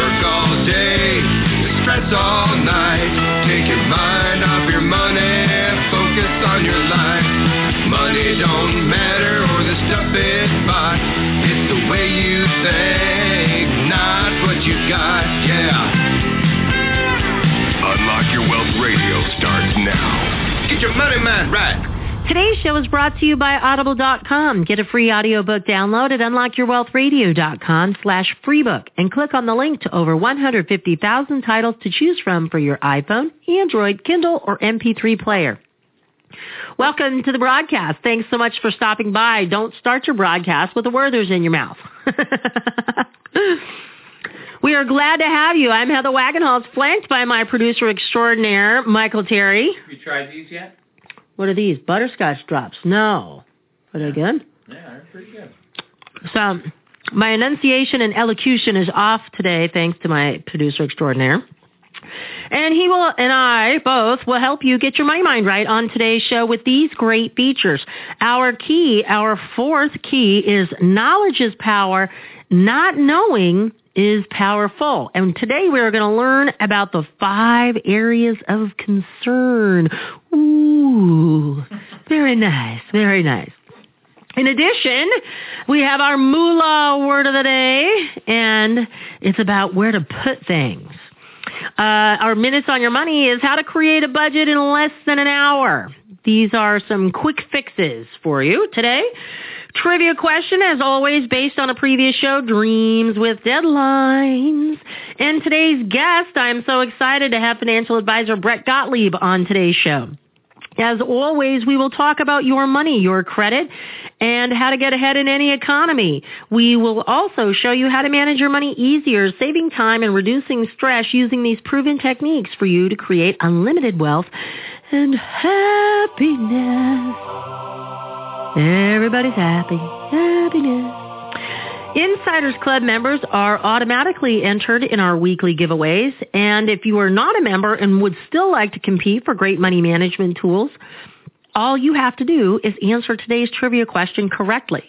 Work all day, stress all night. Take your mind off your money, focus on your life. Money don't matter or the stuff it buys. It's the way you think, not what you got, yeah. Unlock Your Wealth Radio starts now. Get your money mind right. Today's show is brought to you by Audible.com. Get a free audiobook download at unlockyourwealthradio.com slash freebook and click on the link to over 150,000 titles to choose from for your iPhone, Android, Kindle, or MP3 player. Welcome to the broadcast. Thanks so much for stopping by. Don't start your broadcast with the Werthers in your mouth. we are glad to have you. I'm Heather Wagenhals, flanked by my producer extraordinaire, Michael Terry. Have you tried these yet? What are these? Butterscotch drops. No. Are they good? Yeah, they're pretty good. So my enunciation and elocution is off today thanks to my producer extraordinaire. And he will and I both will help you get your money mind right on today's show with these great features. Our key, our fourth key is knowledge is power. Not knowing is powerful. And today we're going to learn about the five areas of concern. Ooh, very nice, very nice. In addition, we have our moolah word of the day, and it's about where to put things. Uh, our minutes on your money is how to create a budget in less than an hour. These are some quick fixes for you today. Trivia question, as always, based on a previous show, Dreams with Deadlines. And today's guest, I'm so excited to have financial advisor Brett Gottlieb on today's show. As always, we will talk about your money, your credit, and how to get ahead in any economy. We will also show you how to manage your money easier, saving time and reducing stress using these proven techniques for you to create unlimited wealth and happiness. Everybody's happy. Happiness. Insiders Club members are automatically entered in our weekly giveaways. And if you are not a member and would still like to compete for great money management tools, all you have to do is answer today's trivia question correctly.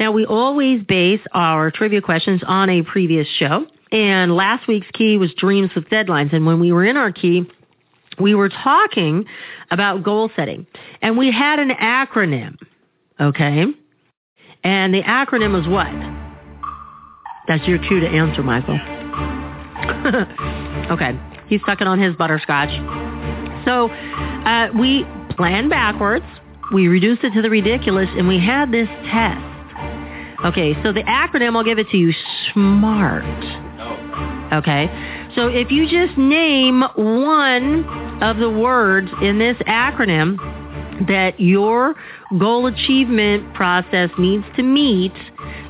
Now, we always base our trivia questions on a previous show. And last week's key was dreams with deadlines. And when we were in our key, we were talking about goal setting. And we had an acronym. Okay? And the acronym is what? That's your cue to answer, Michael. okay. He's sucking on his butterscotch. So uh, we planned backwards. We reduced it to the ridiculous, and we had this test. Okay, so the acronym, I'll give it to you, SMART. Okay, so if you just name one of the words in this acronym that your goal achievement process needs to meet,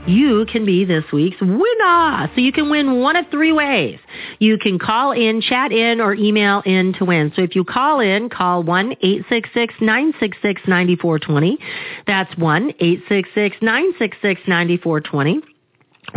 you can be this week's winner. So you can win one of three ways. You can call in, chat in, or email in to win. So if you call in, call 1-866-966-9420. That's 1-866-966-9420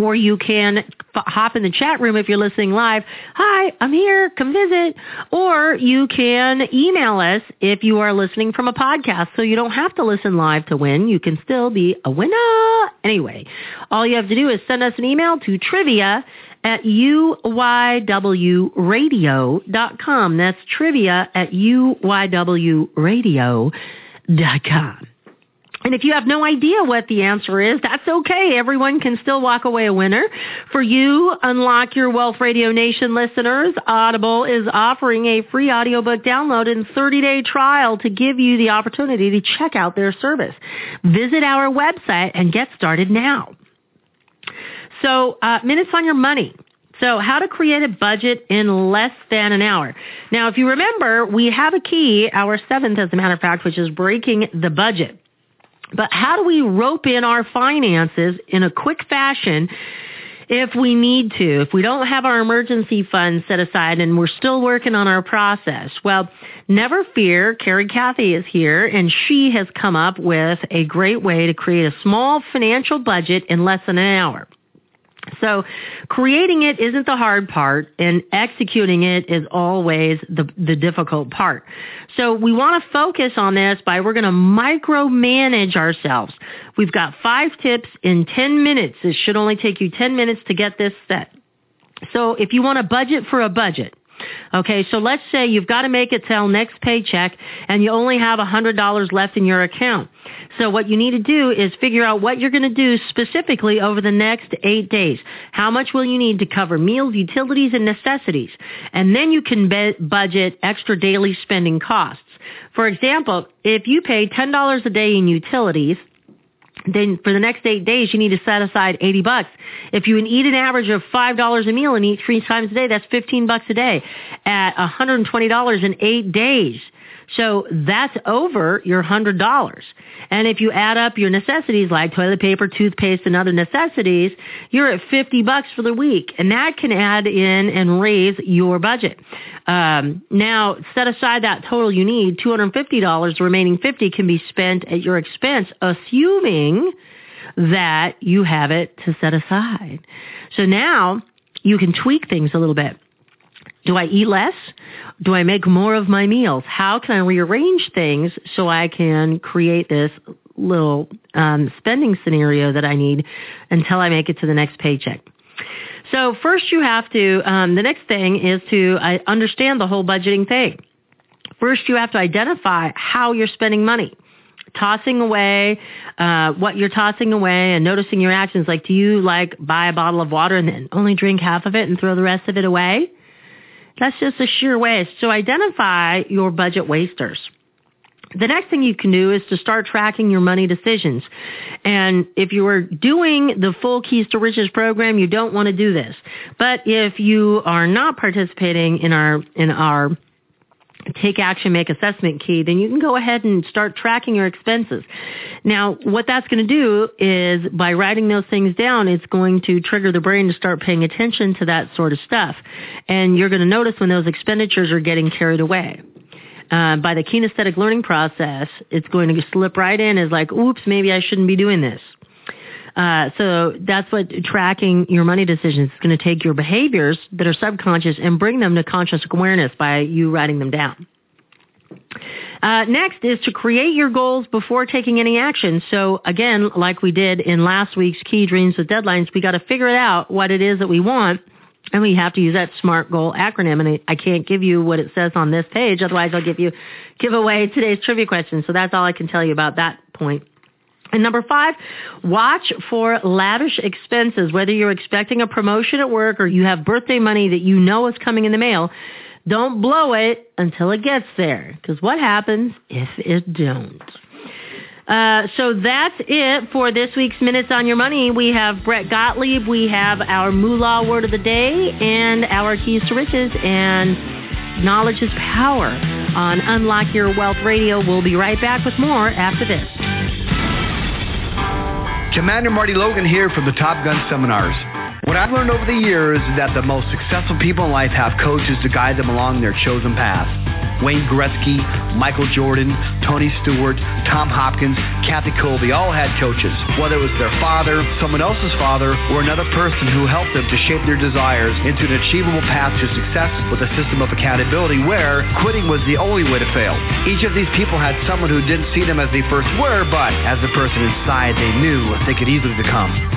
or you can f- hop in the chat room if you're listening live. Hi, I'm here. Come visit. Or you can email us if you are listening from a podcast. So you don't have to listen live to win. You can still be a winner. Anyway, all you have to do is send us an email to trivia at uywradio.com. That's trivia at uywradio.com. And if you have no idea what the answer is, that's okay. Everyone can still walk away a winner. For you, Unlock Your Wealth Radio Nation listeners, Audible is offering a free audiobook download and 30-day trial to give you the opportunity to check out their service. Visit our website and get started now. So, uh, minutes on your money. So how to create a budget in less than an hour. Now, if you remember, we have a key, our seventh as a matter of fact, which is breaking the budget. But how do we rope in our finances in a quick fashion if we need to, if we don't have our emergency fund set aside and we're still working on our process, well, never fear. Carrie Cathy is here and she has come up with a great way to create a small financial budget in less than an hour. So creating it isn't the hard part and executing it is always the, the difficult part. So we want to focus on this by we're going to micromanage ourselves. We've got five tips in 10 minutes. It should only take you 10 minutes to get this set. So if you want a budget for a budget, Okay, so let's say you've got to make it till next paycheck and you only have $100 left in your account. So what you need to do is figure out what you're going to do specifically over the next eight days. How much will you need to cover meals, utilities, and necessities? And then you can be- budget extra daily spending costs. For example, if you pay $10 a day in utilities, then for the next eight days, you need to set aside 80 bucks. If you eat an average of $5 a meal and eat three times a day, that's 15 bucks a day at $120 in eight days. So that's over your $100. And if you add up your necessities like toilet paper, toothpaste, and other necessities, you're at 50 bucks for the week. And that can add in and raise your budget. Um, now, set aside that total you need, $250. The remaining 50 can be spent at your expense, assuming that you have it to set aside. So now you can tweak things a little bit. Do I eat less? Do I make more of my meals? How can I rearrange things so I can create this little um, spending scenario that I need until I make it to the next paycheck? So first you have to, um, the next thing is to uh, understand the whole budgeting thing. First you have to identify how you're spending money tossing away uh, what you're tossing away and noticing your actions. Like, do you like buy a bottle of water and then only drink half of it and throw the rest of it away? That's just a sheer waste. So identify your budget wasters. The next thing you can do is to start tracking your money decisions. And if you are doing the full Keys to Riches program, you don't want to do this. But if you are not participating in our, in our take action, make assessment key, then you can go ahead and start tracking your expenses. Now, what that's going to do is by writing those things down, it's going to trigger the brain to start paying attention to that sort of stuff. And you're going to notice when those expenditures are getting carried away. Uh, by the kinesthetic learning process, it's going to slip right in as like, oops, maybe I shouldn't be doing this. Uh, so that's what tracking your money decisions is going to take your behaviors that are subconscious and bring them to conscious awareness by you writing them down. Uh, next is to create your goals before taking any action. So again, like we did in last week's Key Dreams with Deadlines, we got to figure it out what it is that we want. And we have to use that SMART goal acronym. And I can't give you what it says on this page. Otherwise, I'll give you, give away today's trivia question. So that's all I can tell you about that point. And number five, watch for lavish expenses. Whether you're expecting a promotion at work or you have birthday money that you know is coming in the mail, don't blow it until it gets there. Because what happens if it don't? Uh, so that's it for this week's Minutes on Your Money. We have Brett Gottlieb, we have our Moolah Word of the Day, and our Keys to Riches, and Knowledge is Power on Unlock Your Wealth Radio. We'll be right back with more after this. Commander Marty Logan here from the Top Gun Seminars. What I've learned over the years is that the most successful people in life have coaches to guide them along their chosen path. Wayne Gretzky, Michael Jordan, Tony Stewart, Tom Hopkins, Kathy Kolbe all had coaches. Whether it was their father, someone else's father, or another person who helped them to shape their desires into an achievable path to success with a system of accountability where quitting was the only way to fail. Each of these people had someone who didn't see them as they first were, but as the person inside they knew they could easily become.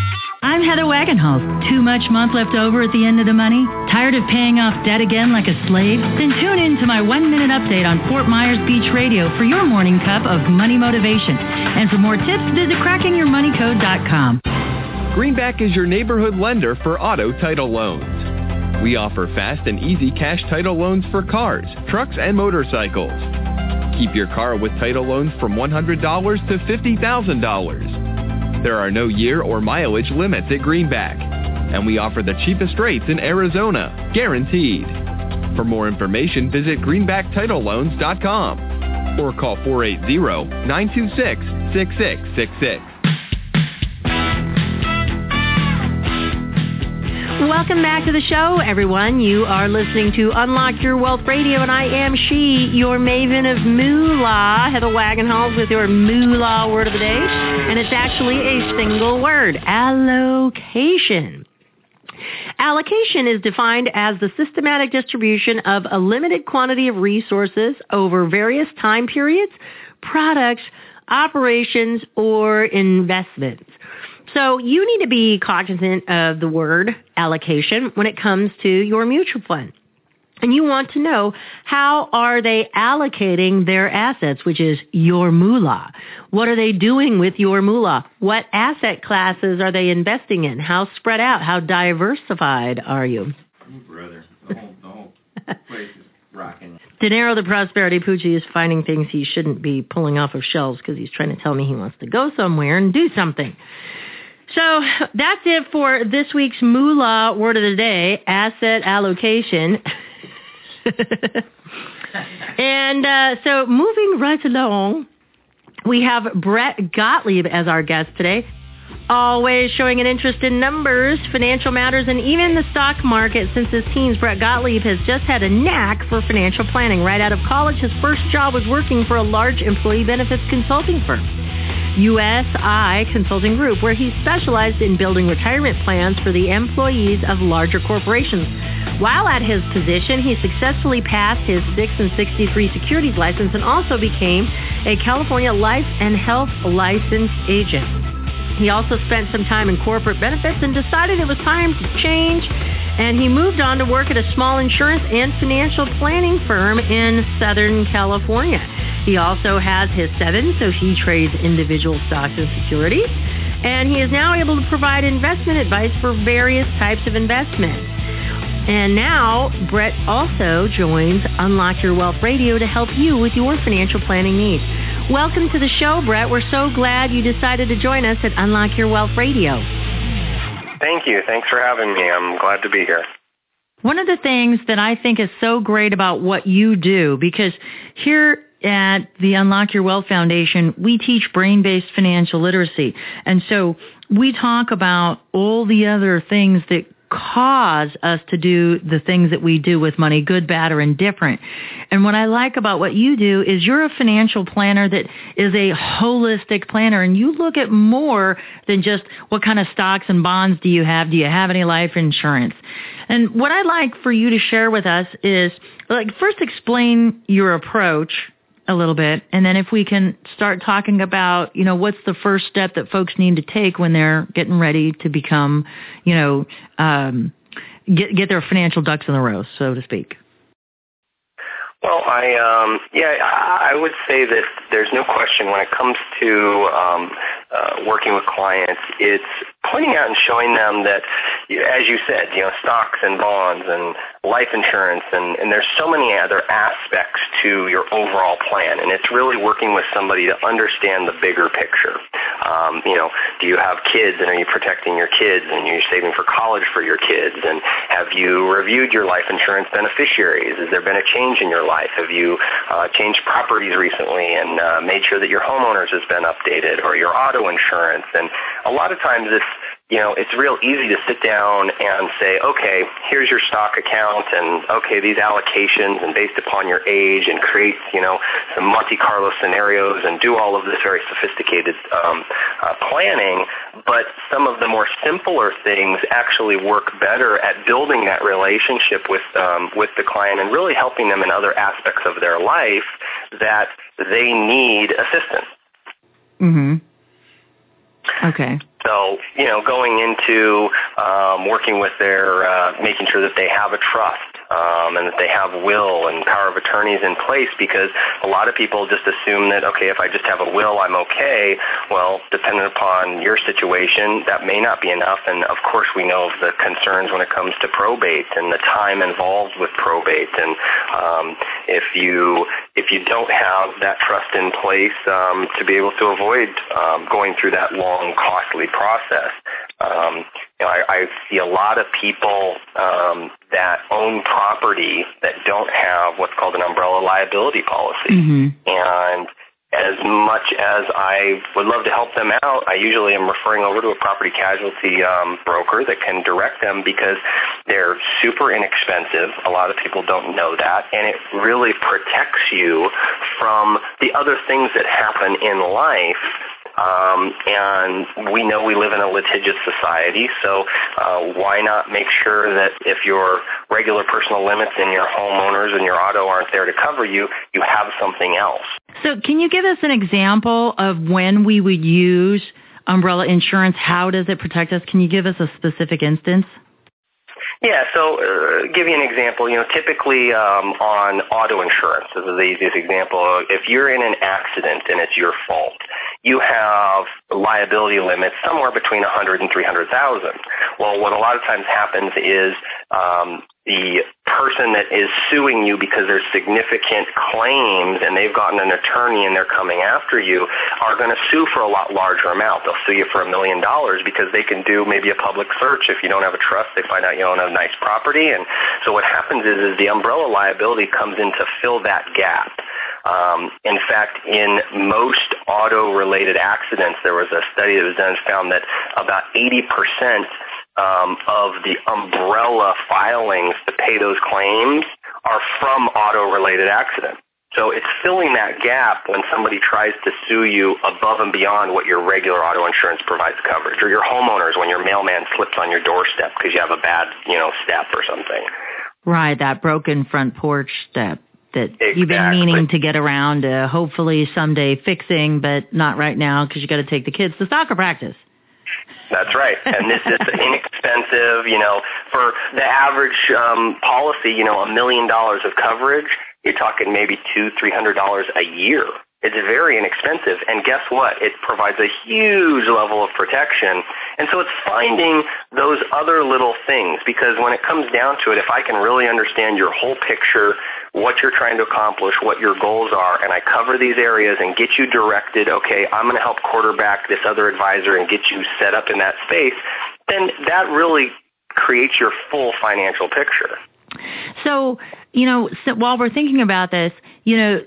I'm Heather Wagenhals. Too much month left over at the end of the money? Tired of paying off debt again like a slave? Then tune in to my one-minute update on Fort Myers Beach Radio for your morning cup of money motivation. And for more tips, visit crackingyourmoneycode.com. Greenback is your neighborhood lender for auto title loans. We offer fast and easy cash title loans for cars, trucks, and motorcycles. Keep your car with title loans from $100 to $50,000. There are no year or mileage limits at Greenback. And we offer the cheapest rates in Arizona, guaranteed. For more information, visit greenbacktitleloans.com or call 480-926-6666. Welcome back to the show, everyone. You are listening to Unlock Your Wealth Radio, and I am she, your maven of moolah, Heather Wagenhals, with your moolah word of the day. And it's actually a single word, allocation. Allocation is defined as the systematic distribution of a limited quantity of resources over various time periods, products, operations, or investments. So you need to be cognizant of the word allocation when it comes to your mutual fund. And you want to know how are they allocating their assets, which is your moolah. What are they doing with your moolah? What asset classes are they investing in? How spread out? How diversified are you? Oh, brother, the whole, the whole place is rocking. Dinero the Prosperity Poochie is finding things he shouldn't be pulling off of shelves because he's trying to tell me he wants to go somewhere and do something. So that's it for this week's moolah word of the day, asset allocation. and uh, so moving right along, we have Brett Gottlieb as our guest today. Always showing an interest in numbers, financial matters, and even the stock market. Since his teens, Brett Gottlieb has just had a knack for financial planning. Right out of college, his first job was working for a large employee benefits consulting firm. USI Consulting Group, where he specialized in building retirement plans for the employees of larger corporations. While at his position, he successfully passed his 6 and 63 securities license and also became a California life and health licensed agent. He also spent some time in corporate benefits and decided it was time to change and he moved on to work at a small insurance and financial planning firm in Southern California. He also has his seven, so he trades individual stocks and securities. And he is now able to provide investment advice for various types of investments. And now, Brett also joins Unlock Your Wealth Radio to help you with your financial planning needs. Welcome to the show, Brett. We're so glad you decided to join us at Unlock Your Wealth Radio. Thank you. Thanks for having me. I'm glad to be here. One of the things that I think is so great about what you do, because here at the Unlock Your Wealth Foundation, we teach brain-based financial literacy. And so we talk about all the other things that cause us to do the things that we do with money, good, bad, or indifferent. And what I like about what you do is you're a financial planner that is a holistic planner and you look at more than just what kind of stocks and bonds do you have? Do you have any life insurance? And what I'd like for you to share with us is like first explain your approach a little bit. And then if we can start talking about you know what's the first step that folks need to take when they're getting ready to become you know um, get get their financial ducks in a row so to speak well, I um, yeah, I would say that there's no question when it comes to um, uh, working with clients, it's pointing out and showing them that, as you said, you know, stocks and bonds and life insurance, and, and there's so many other aspects to your overall plan, and it's really working with somebody to understand the bigger picture. Um, you know, do you have kids, and are you protecting your kids, and you're saving for college for your kids, and have you reviewed your life insurance beneficiaries? Has there been a change in your life? Have you uh, changed properties recently and uh, made sure that your homeowners has been updated, or your auto insurance? And a lot of times it's you know, it's real easy to sit down and say, okay, here's your stock account and okay, these allocations and based upon your age and create, you know, some Monte Carlo scenarios and do all of this very sophisticated um, uh, planning. But some of the more simpler things actually work better at building that relationship with, um, with the client and really helping them in other aspects of their life that they need assistance. Mm-hmm. Okay. So, you know, going into um, working with their, uh, making sure that they have a trust, um, and that they have will and power of attorneys in place because a lot of people just assume that, okay, if I just have a will, I'm okay. Well, depending upon your situation, that may not be enough. And of course, we know of the concerns when it comes to probate and the time involved with probate. And um, if you if you don't have that trust in place um, to be able to avoid um, going through that long, costly process, um, you know, I, I see a lot of people um, that own property that don't have what's called an umbrella liability policy, mm-hmm. and as much as I would love to help them out, I usually am referring over to a property casualty um, broker that can direct them because they're super inexpensive. A lot of people don't know that, and it really protects you from the other things that happen in life and we know we live in a litigious society, so uh, why not make sure that if your regular personal limits and your homeowners and your auto aren't there to cover you, you have something else. So can you give us an example of when we would use umbrella insurance? How does it protect us? Can you give us a specific instance? Yeah, so uh, give you an example. You know, typically um, on auto insurance, this is the easiest example. If you're in an accident and it's your fault, you have liability limits somewhere between 100 and 300,000. Well, what a lot of times happens is um, the person that is suing you because there's significant claims and they've gotten an attorney and they're coming after you are going to sue for a lot larger amount. They'll sue you for a million dollars because they can do maybe a public search. If you don't have a trust, they find out you own a nice property. And so what happens is, is the umbrella liability comes in to fill that gap. Um, in fact, in most auto-related accidents, there was a study that was done and found that about 80% um, Um, of the umbrella filings to pay those claims are from auto-related accidents. So it's filling that gap when somebody tries to sue you above and beyond what your regular auto insurance provides coverage, or your homeowners when your mailman slips on your doorstep because you have a bad, you know, step or something. Right, that broken front porch step that exactly. you've been meaning to get around to hopefully someday fixing, but not right now because you got to take the kids to soccer practice. That's right, and this is inexpensive. You know, for the average um, policy, you know, a million dollars of coverage, you're talking maybe two, three hundred dollars a year. It's very inexpensive, and guess what? It provides a huge level of protection. And so it's finding those other little things because when it comes down to it, if I can really understand your whole picture, what you're trying to accomplish, what your goals are, and I cover these areas and get you directed, okay, I'm going to help quarterback this other advisor and get you set up in that space, then that really creates your full financial picture. So, you know, so while we're thinking about this, you know,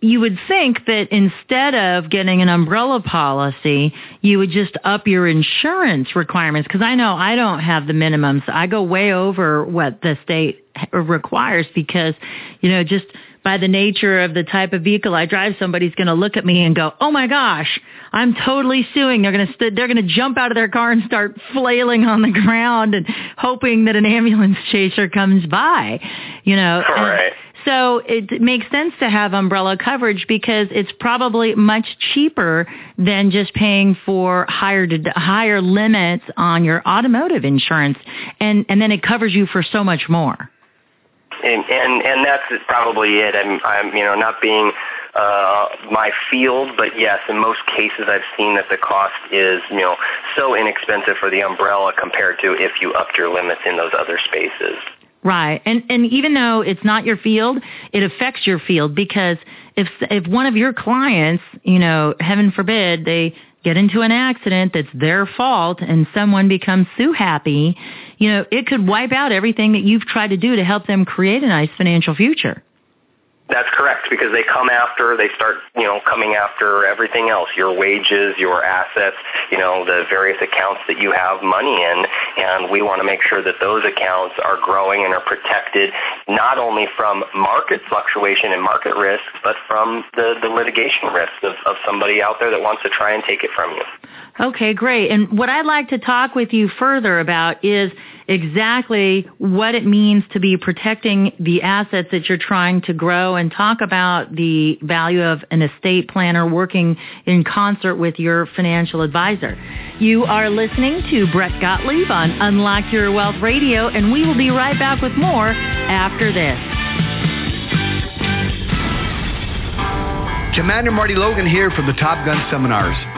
you would think that instead of getting an umbrella policy, you would just up your insurance requirements. Because I know I don't have the minimums. I go way over what the state requires because, you know, just by the nature of the type of vehicle I drive, somebody's going to look at me and go, "Oh my gosh, I'm totally suing." They're going to st- they're going to jump out of their car and start flailing on the ground and hoping that an ambulance chaser comes by. You know. Correct. So it makes sense to have umbrella coverage because it's probably much cheaper than just paying for higher higher limits on your automotive insurance, and and then it covers you for so much more. And and, that's probably it. I'm I'm you know not being uh, my field, but yes, in most cases I've seen that the cost is, you know, so inexpensive for the umbrella compared to if you upped your limits in those other spaces. Right. And and even though it's not your field, it affects your field because if if one of your clients, you know, heaven forbid, they get into an accident that's their fault and someone becomes sue happy, you know, it could wipe out everything that you've tried to do to help them create a nice financial future. That's correct because they come after, they start, you know, coming after everything else, your wages, your assets, you know, the various accounts that you have money in, and we want to make sure that those accounts are growing and are protected not only from market fluctuation and market risk, but from the, the litigation risk of, of somebody out there that wants to try and take it from you. Okay, great. And what I'd like to talk with you further about is exactly what it means to be protecting the assets that you're trying to grow and talk about the value of an estate planner working in concert with your financial advisor. You are listening to Brett Gottlieb on Unlock Your Wealth Radio, and we will be right back with more after this. Commander Marty Logan here from the Top Gun Seminars.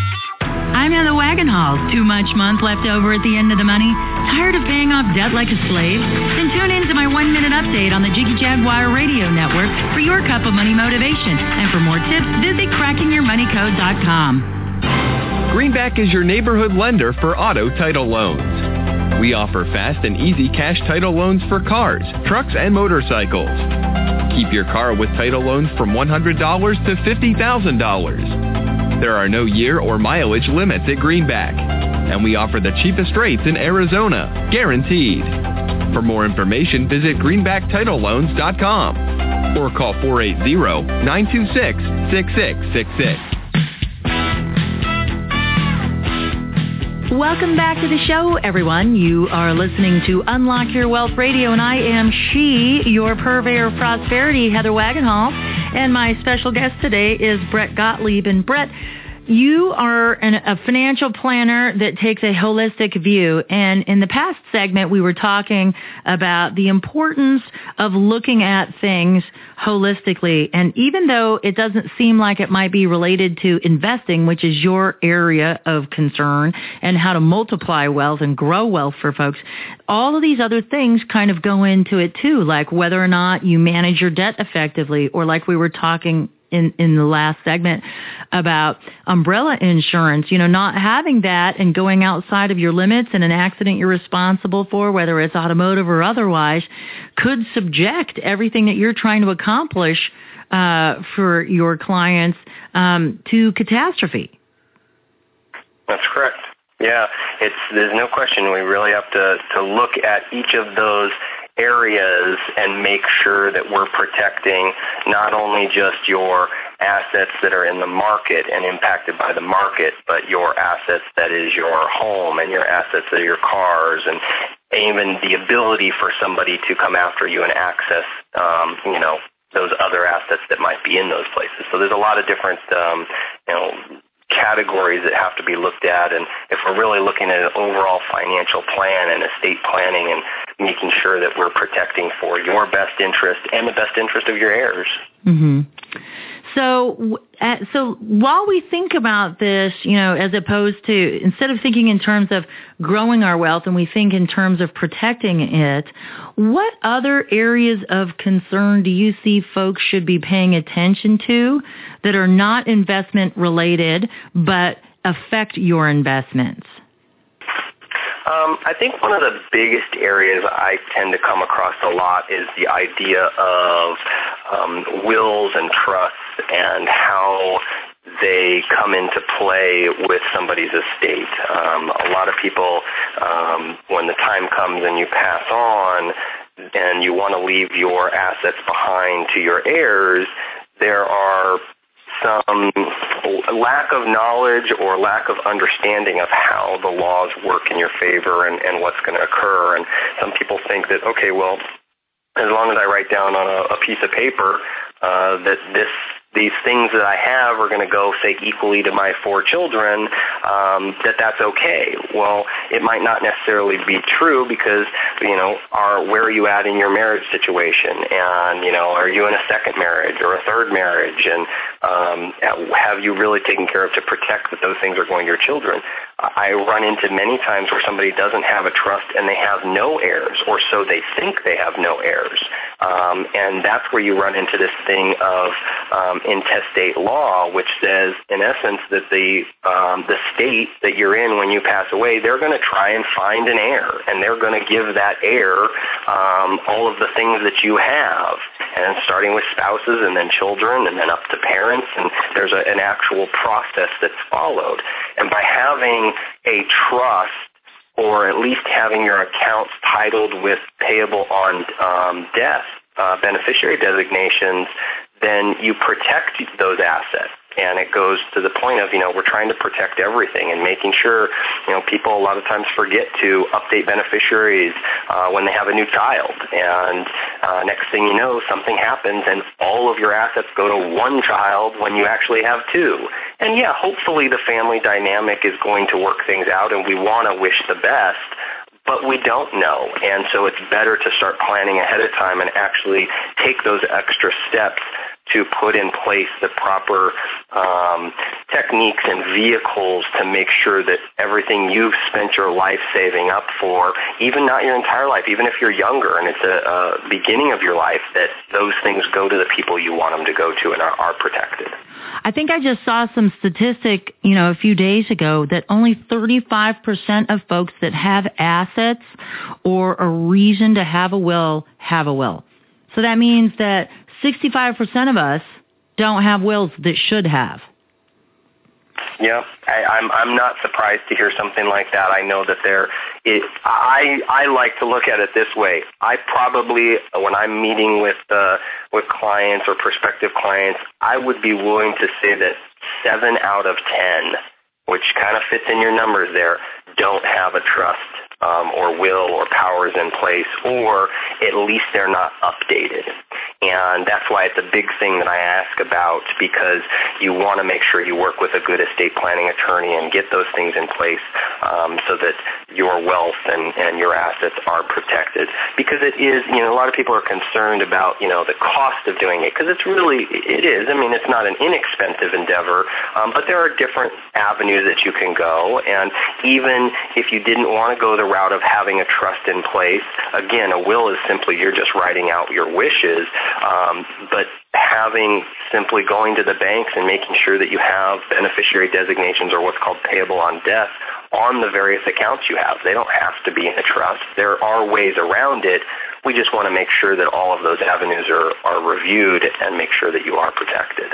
I'm Heather Wagenhals. Too much month left over at the end of the money? Tired of paying off debt like a slave? Then tune in to my one minute update on the Jiggy Jaguar Radio Network for your cup of money motivation. And for more tips, visit crackingyourmoneycode.com. Greenback is your neighborhood lender for auto title loans. We offer fast and easy cash title loans for cars, trucks, and motorcycles. Keep your car with title loans from $100 to $50,000. There are no year or mileage limits at Greenback, and we offer the cheapest rates in Arizona, guaranteed. For more information, visit greenbacktitleloans.com or call 480-926-6666. Welcome back to the show, everyone. You are listening to Unlock Your Wealth Radio, and I am she, your purveyor of prosperity, Heather Wagenhals. And my special guest today is Brett Gottlieb. And Brett, you are an, a financial planner that takes a holistic view. And in the past segment, we were talking about the importance of looking at things holistically. And even though it doesn't seem like it might be related to investing, which is your area of concern and how to multiply wealth and grow wealth for folks, all of these other things kind of go into it too, like whether or not you manage your debt effectively or like we were talking in, in the last segment about umbrella insurance, you know, not having that and going outside of your limits in an accident you're responsible for, whether it's automotive or otherwise, could subject everything that you're trying to accomplish uh, for your clients um, to catastrophe. That's correct. Yeah, it's there's no question we really have to to look at each of those areas and make sure that we're protecting not only just your assets that are in the market and impacted by the market, but your assets that is your home and your assets that are your cars and even the ability for somebody to come after you and access, um, you know, those other assets that might be in those places. So there's a lot of different, um, you know, categories that have to be looked at. And if we're really looking at an overall financial plan and estate planning and making sure that we're protecting for your best interest and the best interest of your heirs. Mm-hmm. So, uh, so while we think about this, you know, as opposed to instead of thinking in terms of growing our wealth and we think in terms of protecting it, what other areas of concern do you see folks should be paying attention to that are not investment related but affect your investments? Um, I think one of the biggest areas I tend to come across a lot is the idea of um, wills and trusts and how they come into play with somebody's estate. Um, a lot of people, um, when the time comes and you pass on and you want to leave your assets behind to your heirs, there are some lack of knowledge or lack of understanding of how the laws work in your favor and, and what's going to occur. And some people think that, okay, well, as long as I write down on a, a piece of paper uh, that this these things that I have are going to go, say, equally to my four children, um, that that's okay. Well, it might not necessarily be true because, you know, are, where are you at in your marriage situation? And, you know, are you in a second marriage or a third marriage? And um, have you really taken care of to protect that those things are going to your children? I run into many times where somebody doesn't have a trust and they have no heirs, or so they think they have no heirs. Um, and that's where you run into this thing of um, intestate law, which says, in essence, that the um, the state that you're in when you pass away, they're going to try and find an heir, and they're going to give that heir um, all of the things that you have, and starting with spouses, and then children, and then up to parents, and there's a, an actual process that's followed. And by having a trust or at least having your accounts titled with payable on um, death uh, beneficiary designations, then you protect those assets. And it goes to the point of, you know, we're trying to protect everything and making sure, you know, people a lot of times forget to update beneficiaries uh, when they have a new child. And uh, next thing you know, something happens and all of your assets go to one child when you actually have two. And yeah, hopefully the family dynamic is going to work things out and we want to wish the best but we don't know. And so it's better to start planning ahead of time and actually take those extra steps to put in place the proper um, techniques and vehicles to make sure that everything you've spent your life saving up for, even not your entire life, even if you're younger and it's a, beginning of your life, that those things go to the people you want them to go to and are, are protected. I think I just saw some statistic, you know, a few days ago that only 35% of folks that have assets or a reason to have a will have a will. So that means that 65% of us don't have wills that should have. Yeah, I, I'm I'm not surprised to hear something like that. I know that there. It, I I like to look at it this way. I probably when I'm meeting with uh, with clients or prospective clients, I would be willing to say that seven out of ten, which kind of fits in your numbers there, don't have a trust or will or powers in place, or at least they're not updated. And that's why it's a big thing that I ask about because you want to make sure you work with a good estate planning attorney and get those things in place um, so that your wealth and, and your assets are protected. Because it is, you know, a lot of people are concerned about, you know, the cost of doing it because it's really, it is. I mean, it's not an inexpensive endeavor, um, but there are different avenues that you can go. And even if you didn't want to go the route of having a trust in place, again, a will is simply you're just writing out your wishes. Um, but having simply going to the banks and making sure that you have beneficiary designations or what's called payable on death on the various accounts you have. They don't have to be in a trust. There are ways around it. We just want to make sure that all of those avenues are, are reviewed and make sure that you are protected.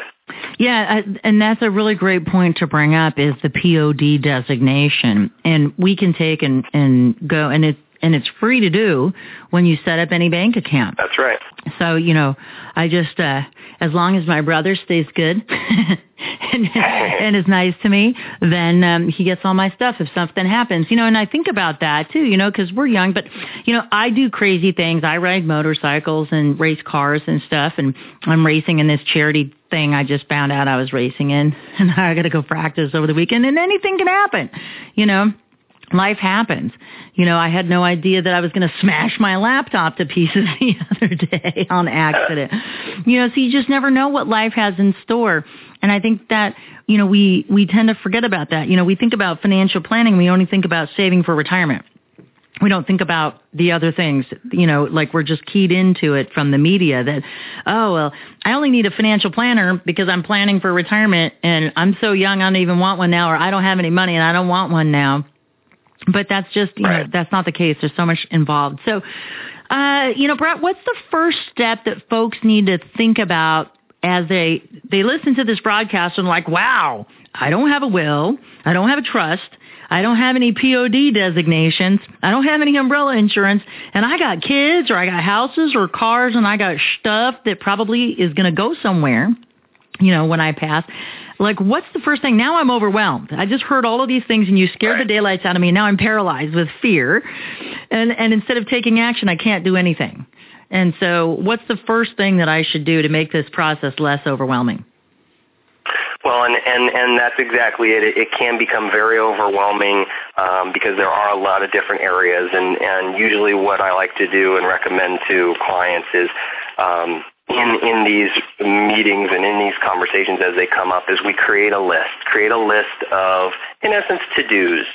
Yeah, and that's a really great point to bring up is the POD designation. And we can take and, and go, and it's and it's free to do when you set up any bank account. That's right. So, you know, I just, uh, as long as my brother stays good and, and is nice to me, then um, he gets all my stuff if something happens. You know, and I think about that too, you know, because we're young, but, you know, I do crazy things. I ride motorcycles and race cars and stuff, and I'm racing in this charity thing I just found out I was racing in, and I got to go practice over the weekend, and anything can happen, you know life happens. You know, I had no idea that I was going to smash my laptop to pieces the other day on accident. You know, so you just never know what life has in store. And I think that, you know, we, we tend to forget about that. You know, we think about financial planning. We only think about saving for retirement. We don't think about the other things, you know, like we're just keyed into it from the media that, oh, well, I only need a financial planner because I'm planning for retirement and I'm so young I don't even want one now or I don't have any money and I don't want one now but that's just you right. know that's not the case. There's so much involved. So, uh, you know, Brett, what's the first step that folks need to think about as they they listen to this broadcast and like, wow, I don't have a will, I don't have a trust. I don't have any POD designations. I don't have any umbrella insurance. And I got kids or I got houses or cars and I got stuff that probably is going to go somewhere, you know, when I pass. Like, what's the first thing? Now I'm overwhelmed. I just heard all of these things and you scared right. the daylights out of me. Now I'm paralyzed with fear. And, and instead of taking action, I can't do anything. And so what's the first thing that I should do to make this process less overwhelming? Well, and, and, and that's exactly it. it. It can become very overwhelming um, because there are a lot of different areas. And, and usually what I like to do and recommend to clients is um, in in these meetings and in these conversations as they come up is we create a list, create a list of, in essence, to-dos.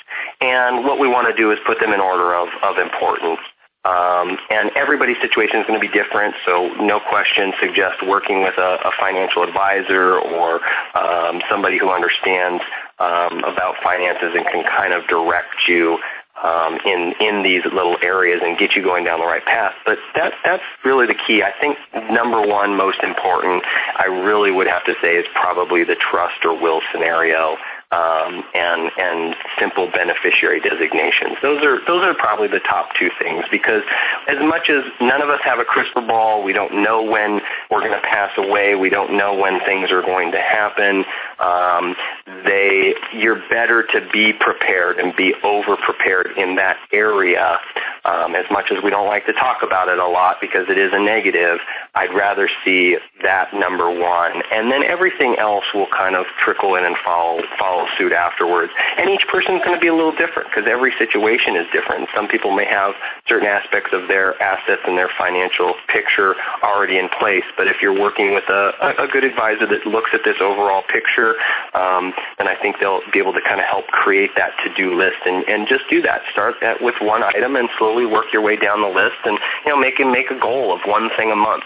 And what we want to do is put them in order of, of importance. Um, and everybody's situation is going to be different, so no question suggest working with a, a financial advisor or um, somebody who understands um, about finances and can kind of direct you um, in in these little areas and get you going down the right path. But that that's really the key. I think number one, most important, I really would have to say is probably the trust or will scenario um, and and simple beneficiary designations. Those are those are probably the top two things because as much as none of us have a crystal ball, we don't know when we're going to pass away. We don't know when things are going to happen. Um, they you're better to be prepared and be over prepared in that area. Um, as much as we don't like to talk about it a lot because it is a negative, I'd rather see that number one, and then everything else will kind of trickle in and follow follow suit afterwards. And each person is going to be a little different because every situation is different. Some people may have certain aspects of their assets and their financial picture already in place. But if you're working with a good advisor that looks at this overall picture, um, then I think they'll be able to kind of help create that to-do list and, and just do that. Start at, with one item and slowly work your way down the list and you know make make a goal of one thing a month.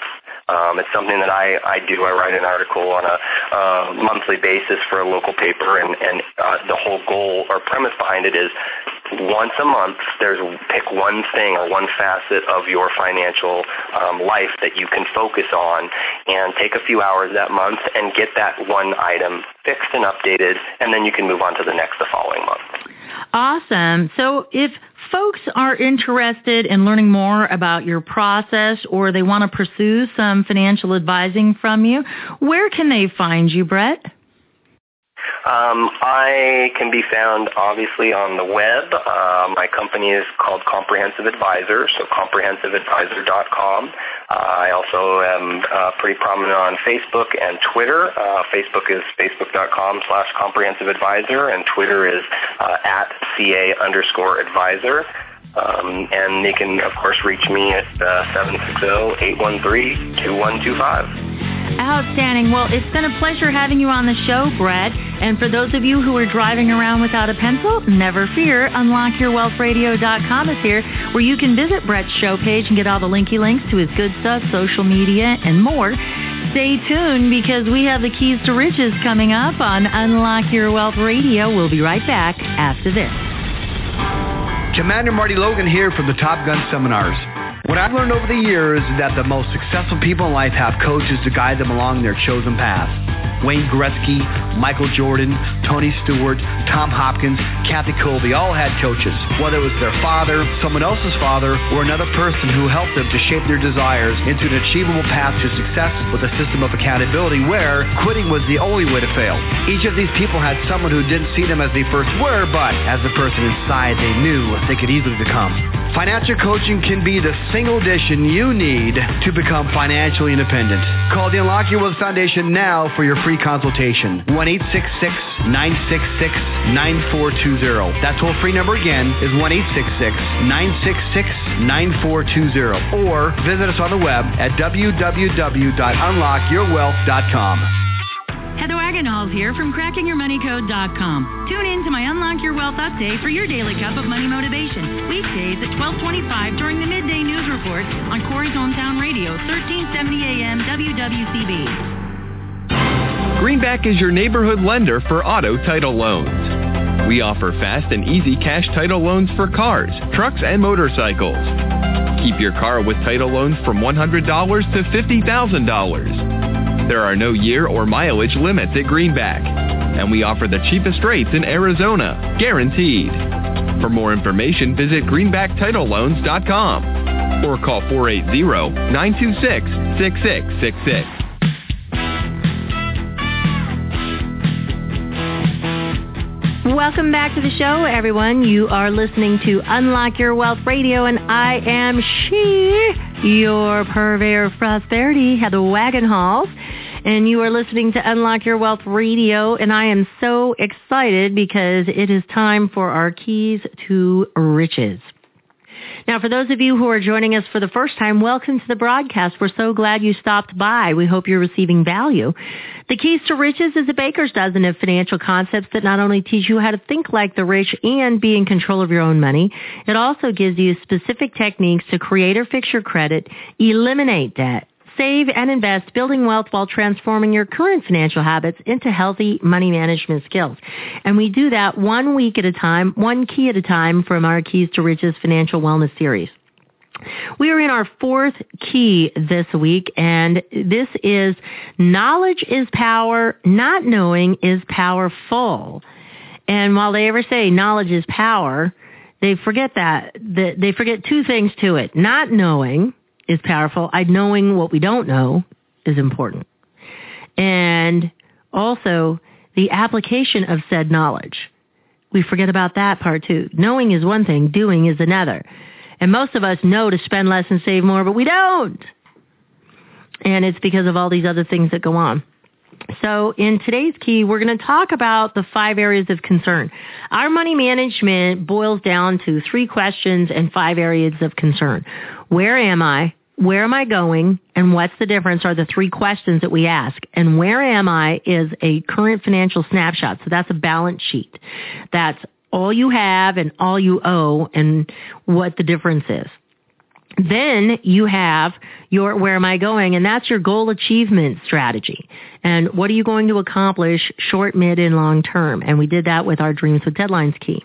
Um, it's something that I, I do. I write an article on a uh, monthly basis for a local paper, and, and uh, the whole goal or premise behind it is once a month, there's pick one thing or one facet of your financial um, life that you can focus on, and take a few hours that month and get that one item fixed and updated, and then you can move on to the next the following month. Awesome. So if folks are interested in learning more about your process or they want to pursue some financial advising from you, where can they find you, Brett? Um, I can be found obviously on the web. Uh, my company is called Comprehensive Advisor, so comprehensiveadvisor.com. Uh, I also am uh, pretty prominent on Facebook and Twitter. Uh, Facebook is facebook.com slash comprehensive advisor, and Twitter is uh, at CA underscore advisor. Um, and they can, of course, reach me at uh, 760-813-2125. Outstanding. Well, it's been a pleasure having you on the show, Brett. And for those of you who are driving around without a pencil, never fear. UnlockYourWealthRadio.com is here, where you can visit Brett's show page and get all the linky links to his good stuff, social media, and more. Stay tuned because we have the keys to riches coming up on Unlock Your Wealth Radio. We'll be right back after this. Commander Marty Logan here from the Top Gun Seminars. What I've learned over the years is that the most successful people in life have coaches to guide them along their chosen path. Wayne Gretzky, Michael Jordan, Tony Stewart, Tom Hopkins, Kathy Kolbe all had coaches. Whether it was their father, someone else's father, or another person who helped them to shape their desires into an achievable path to success with a system of accountability where quitting was the only way to fail. Each of these people had someone who didn't see them as they first were, but as the person inside they knew they could easily become. Financial coaching can be the single addition you need to become financially independent. Call the Unlock Your Wealth Foundation now for your free consultation. 1-866-966-9420. That toll-free number again is 1-866-966-9420. Or visit us on the web at www.unlockyourwealth.com. Heather Wagenhals here from crackingyourmoneycode.com. Tune in to my Unlock Your Wealth update for your daily cup of money motivation. Weekdays at 1225 during the midday news report on Corry's Hometown Radio, 1370 AM WWCB. Greenback is your neighborhood lender for auto title loans. We offer fast and easy cash title loans for cars, trucks, and motorcycles. Keep your car with title loans from $100 to $50,000. There are no year or mileage limits at Greenback, and we offer the cheapest rates in Arizona, guaranteed. For more information, visit greenbacktitleloans.com or call 480-926-6666. Welcome back to the show, everyone. You are listening to Unlock Your Wealth Radio, and I am she, your purveyor of prosperity, Heather Wagenhals and you are listening to Unlock Your Wealth Radio, and I am so excited because it is time for our keys to riches. Now, for those of you who are joining us for the first time, welcome to the broadcast. We're so glad you stopped by. We hope you're receiving value. The Keys to Riches is a baker's dozen of financial concepts that not only teach you how to think like the rich and be in control of your own money, it also gives you specific techniques to create or fix your credit, eliminate debt, save and invest, building wealth while transforming your current financial habits into healthy money management skills. And we do that one week at a time, one key at a time from our Keys to Riches Financial Wellness Series. We are in our fourth key this week, and this is knowledge is power, not knowing is powerful. And while they ever say knowledge is power, they forget that. They forget two things to it. Not knowing, is powerful. I knowing what we don't know is important. And also the application of said knowledge. We forget about that part too. Knowing is one thing, doing is another. And most of us know to spend less and save more, but we don't. And it's because of all these other things that go on. So in today's key, we're going to talk about the five areas of concern. Our money management boils down to three questions and five areas of concern. Where am I? Where am I going? And what's the difference are the three questions that we ask. And where am I is a current financial snapshot. So that's a balance sheet. That's all you have and all you owe and what the difference is. Then you have your where am I going? And that's your goal achievement strategy. And what are you going to accomplish short, mid, and long term? And we did that with our Dreams with Deadlines key.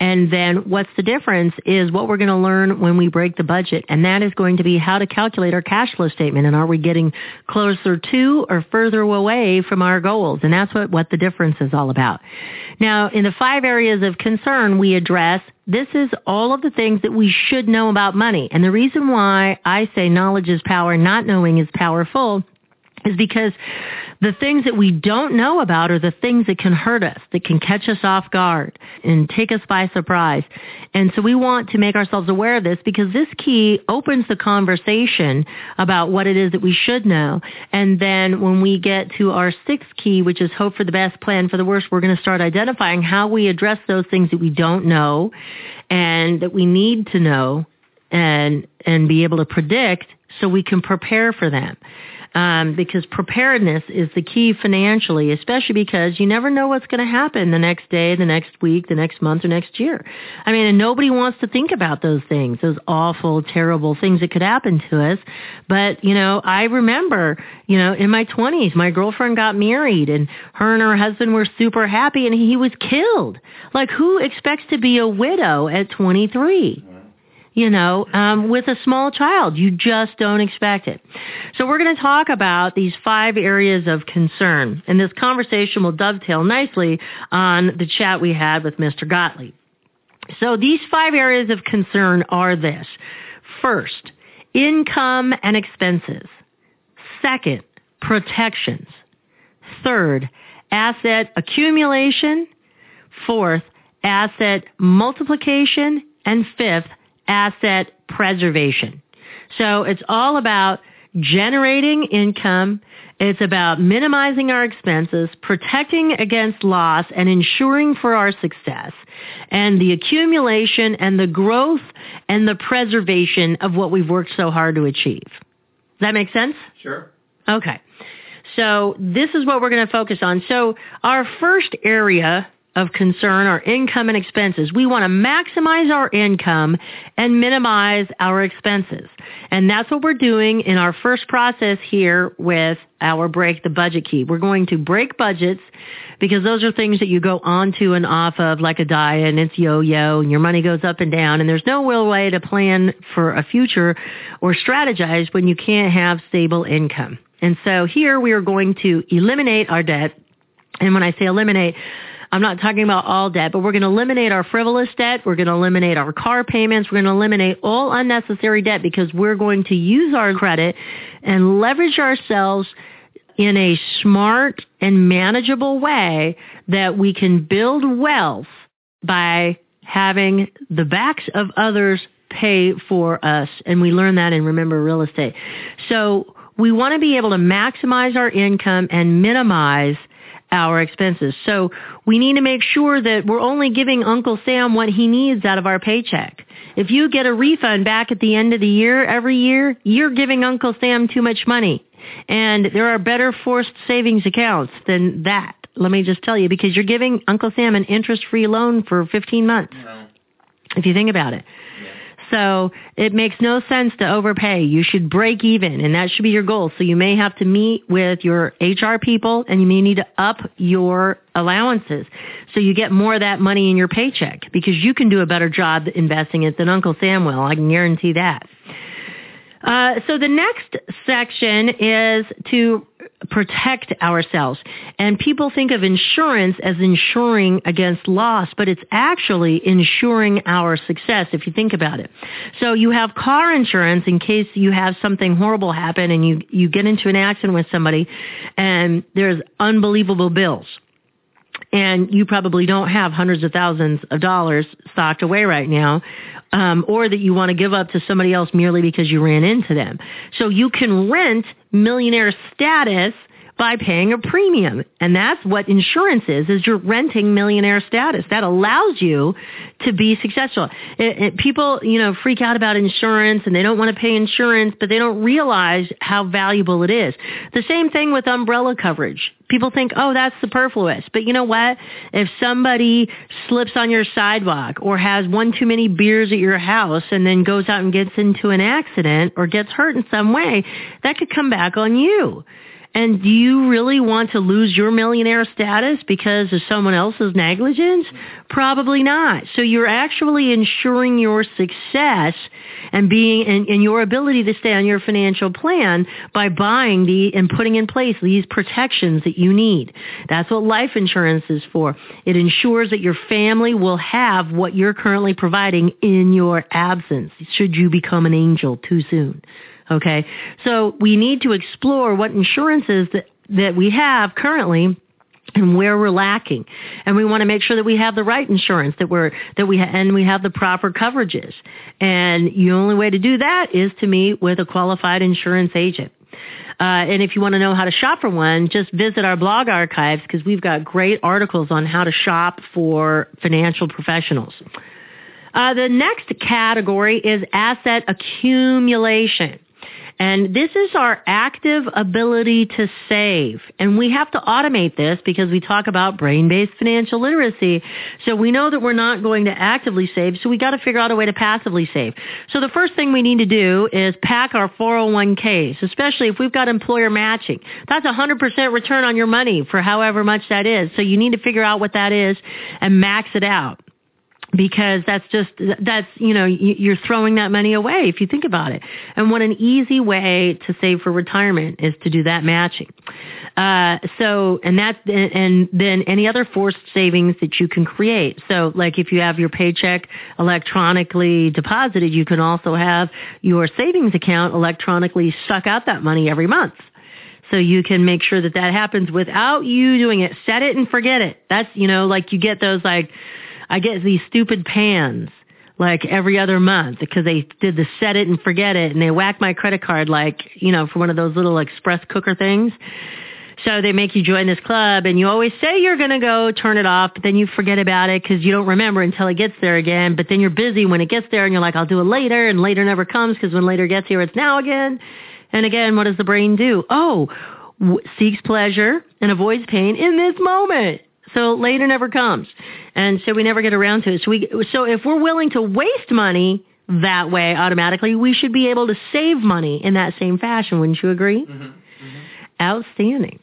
And then what's the difference is what we're going to learn when we break the budget. And that is going to be how to calculate our cash flow statement. And are we getting closer to or further away from our goals? And that's what, what the difference is all about. Now, in the five areas of concern we address, this is all of the things that we should know about money. And the reason why I say knowledge is power, not knowing is powerful is because the things that we don't know about are the things that can hurt us, that can catch us off guard and take us by surprise. And so we want to make ourselves aware of this because this key opens the conversation about what it is that we should know. And then when we get to our sixth key, which is hope for the best, plan for the worst, we're going to start identifying how we address those things that we don't know and that we need to know and, and be able to predict so we can prepare for them um, because preparedness is the key financially, especially because you never know what's going to happen the next day, the next week, the next month, or next year. I mean, and nobody wants to think about those things, those awful, terrible things that could happen to us. But, you know, I remember, you know, in my 20s, my girlfriend got married and her and her husband were super happy and he was killed. Like, who expects to be a widow at 23? You know, um, with a small child. You just don't expect it. So we're going to talk about these five areas of concern, and this conversation will dovetail nicely on the chat we had with Mr. Gottlieb. So these five areas of concern are this. First, income and expenses. Second, protections. Third, asset accumulation. Fourth, asset multiplication. And fifth, asset preservation. So it's all about generating income. It's about minimizing our expenses, protecting against loss, and ensuring for our success. And the accumulation and the growth and the preservation of what we've worked so hard to achieve. Does that make sense? Sure. Okay. So this is what we're going to focus on. So our first area of concern are income and expenses. We want to maximize our income and minimize our expenses. And that's what we're doing in our first process here with our break the budget key. We're going to break budgets because those are things that you go onto and off of like a diet and it's yo-yo and your money goes up and down and there's no real way to plan for a future or strategize when you can't have stable income. And so here we are going to eliminate our debt. And when I say eliminate, I'm not talking about all debt, but we're going to eliminate our frivolous debt. We're going to eliminate our car payments. We're going to eliminate all unnecessary debt because we're going to use our credit and leverage ourselves in a smart and manageable way that we can build wealth by having the backs of others pay for us. And we learn that in Remember Real Estate. So we want to be able to maximize our income and minimize our expenses. So we need to make sure that we're only giving Uncle Sam what he needs out of our paycheck. If you get a refund back at the end of the year every year, you're giving Uncle Sam too much money. And there are better forced savings accounts than that. Let me just tell you, because you're giving Uncle Sam an interest-free loan for 15 months. No. If you think about it. So it makes no sense to overpay. You should break even, and that should be your goal. So you may have to meet with your HR people, and you may need to up your allowances so you get more of that money in your paycheck because you can do a better job investing it than Uncle Sam will. I can guarantee that. Uh, so the next section is to protect ourselves. And people think of insurance as insuring against loss, but it's actually insuring our success if you think about it. So you have car insurance in case you have something horrible happen and you, you get into an accident with somebody and there's unbelievable bills and you probably don't have hundreds of thousands of dollars stocked away right now, um, or that you want to give up to somebody else merely because you ran into them. So you can rent millionaire status by paying a premium. And that's what insurance is, is you're renting millionaire status. That allows you to be successful. It, it, people, you know, freak out about insurance and they don't want to pay insurance, but they don't realize how valuable it is. The same thing with umbrella coverage. People think, oh, that's superfluous. But you know what? If somebody slips on your sidewalk or has one too many beers at your house and then goes out and gets into an accident or gets hurt in some way, that could come back on you. And do you really want to lose your millionaire status because of someone else's negligence? Probably not. So you're actually ensuring your success and being and, and, your ability to stay on your financial plan by buying the and putting in place these protections that you need. That's what life insurance is for. It ensures that your family will have what you're currently providing in your absence should you become an angel too soon. Okay. So we need to explore what insurances that, that we have currently and where we're lacking. And we want to make sure that we have the right insurance, that we're, that we, ha- and we have the proper coverages. And the only way to do that is to meet with a qualified insurance agent. Uh, and if you want to know how to shop for one, just visit our blog archives because we've got great articles on how to shop for financial professionals. Uh, the next category is asset accumulation. And this is our active ability to save. And we have to automate this because we talk about brain-based financial literacy. So we know that we're not going to actively save, so we got to figure out a way to passively save. So the first thing we need to do is pack our 401ks, especially if we've got employer matching. That's a 100% return on your money for however much that is. So you need to figure out what that is and max it out because that's just that's you know you're throwing that money away if you think about it. And what an easy way to save for retirement is to do that matching. Uh, so and that and then any other forced savings that you can create. So like if you have your paycheck electronically deposited you can also have your savings account electronically suck out that money every month. So you can make sure that that happens without you doing it. Set it and forget it. That's you know like you get those like I get these stupid pans like every other month because they did the set it and forget it and they whack my credit card like, you know, for one of those little express cooker things. So they make you join this club and you always say you're going to go turn it off, but then you forget about it because you don't remember until it gets there again. But then you're busy when it gets there and you're like, I'll do it later and later never comes because when later gets here, it's now again. And again, what does the brain do? Oh, w- seeks pleasure and avoids pain in this moment. So later never comes. And so we never get around to it. So we, so if we're willing to waste money that way automatically, we should be able to save money in that same fashion. Wouldn't you agree? Mm-hmm. Mm-hmm. Outstanding.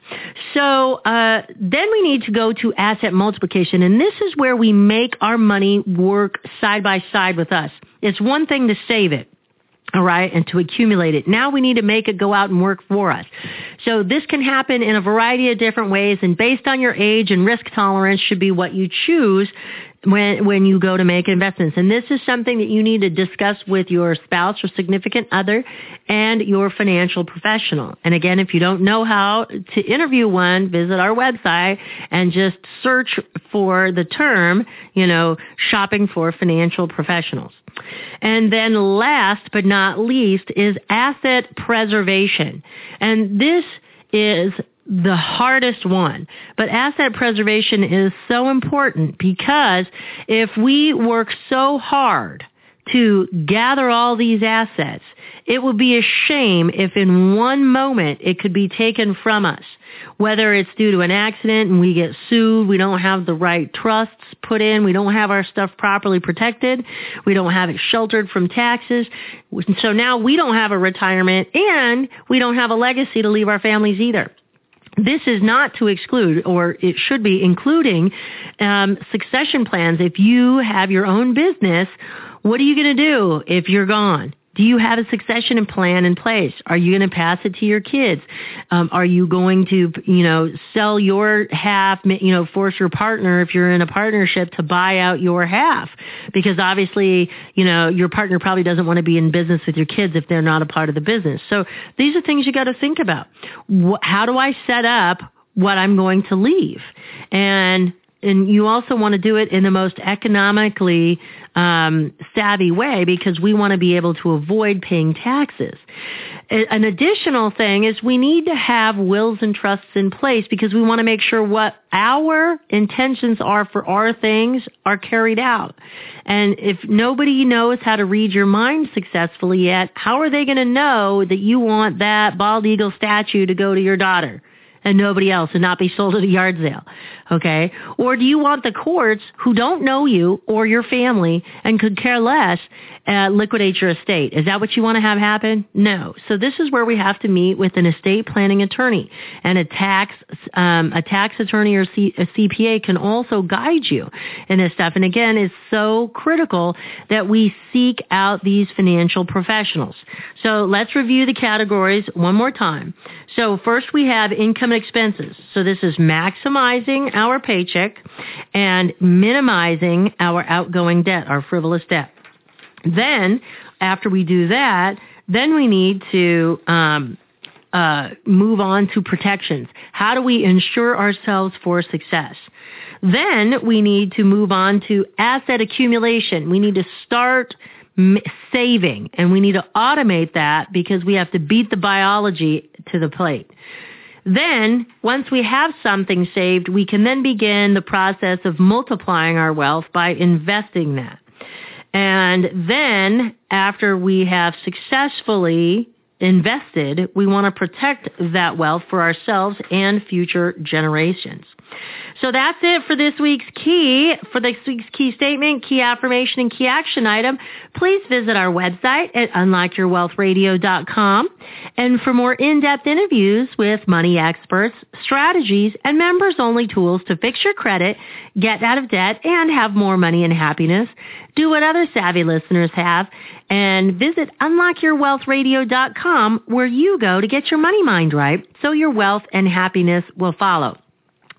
So uh, then we need to go to asset multiplication, and this is where we make our money work side by side with us. It's one thing to save it all right, and to accumulate it. Now we need to make it go out and work for us. So this can happen in a variety of different ways, and based on your age and risk tolerance should be what you choose when when you go to make investments. And this is something that you need to discuss with your spouse or significant other and your financial professional. And again, if you don't know how to interview one, visit our website and just search for the term, you know, shopping for financial professionals. And then last but not least is asset preservation. And this is the hardest one. But asset preservation is so important because if we work so hard to gather all these assets, it would be a shame if in one moment it could be taken from us. Whether it's due to an accident and we get sued, we don't have the right trusts put in, we don't have our stuff properly protected, we don't have it sheltered from taxes. So now we don't have a retirement and we don't have a legacy to leave our families either. This is not to exclude, or it should be including um, succession plans. If you have your own business, what are you going to do if you're gone? Do you have a succession plan in place? Are you going to pass it to your kids? Um, are you going to, you know, sell your half, you know, force your partner, if you're in a partnership, to buy out your half? Because obviously, you know, your partner probably doesn't want to be in business with your kids if they're not a part of the business. So these are things you got to think about. How do I set up what I'm going to leave? And and you also want to do it in the most economically um, savvy way because we want to be able to avoid paying taxes. An additional thing is we need to have wills and trusts in place because we want to make sure what our intentions are for our things are carried out. And if nobody knows how to read your mind successfully yet, how are they going to know that you want that bald eagle statue to go to your daughter? And nobody else and not be sold at a yard sale. Okay? Or do you want the courts who don't know you or your family and could care less uh, liquidate your estate? Is that what you want to have happen? No. So this is where we have to meet with an estate planning attorney and a tax um, a tax attorney or C- a CPA can also guide you in this stuff. And again, it's so critical that we seek out these financial professionals. So let's review the categories one more time. So first we have income expenses. So this is maximizing our paycheck and minimizing our outgoing debt, our frivolous debt. Then, after we do that, then we need to um, uh, move on to protections. How do we ensure ourselves for success? Then we need to move on to asset accumulation. We need to start saving and we need to automate that because we have to beat the biology to the plate. Then, once we have something saved, we can then begin the process of multiplying our wealth by investing that. And then, after we have successfully invested, we want to protect that wealth for ourselves and future generations. So that's it for this week's key. For this week's key statement, key affirmation, and key action item, please visit our website at unlockyourwealthradio.com. And for more in-depth interviews with money experts, strategies, and members-only tools to fix your credit, get out of debt, and have more money and happiness, do what other savvy listeners have and visit unlockyourwealthradio.com where you go to get your money mind right so your wealth and happiness will follow.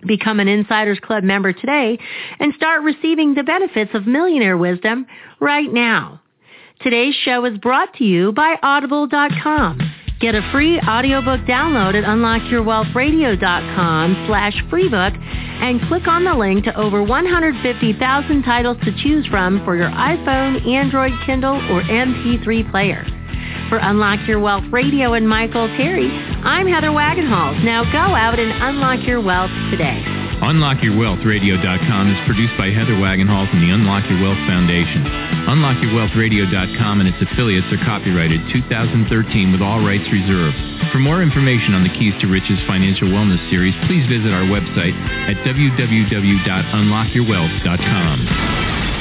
Become an Insiders Club member today and start receiving the benefits of millionaire wisdom right now. Today's show is brought to you by audible.com. Get a free audiobook download at unlockyourwealthradio.com slash freebook and click on the link to over 150,000 titles to choose from for your iPhone, Android, Kindle, or MP3 player. For Unlock Your Wealth Radio and Michael Terry, I'm Heather Wagenhals. Now go out and unlock your wealth today. UnlockYourWealthRadio.com is produced by Heather Wagenhals and the Unlock Your Wealth Foundation. UnlockYourWealthRadio.com and its affiliates are copyrighted 2013 with all rights reserved. For more information on the Keys to Riches Financial Wellness Series, please visit our website at www.unlockyourwealth.com.